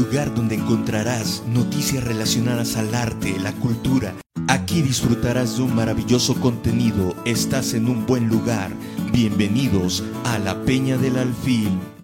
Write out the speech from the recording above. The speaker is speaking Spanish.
lugar donde encontrarás noticias relacionadas al arte, la cultura. Aquí disfrutarás de un maravilloso contenido. Estás en un buen lugar. Bienvenidos a la Peña del Alfil.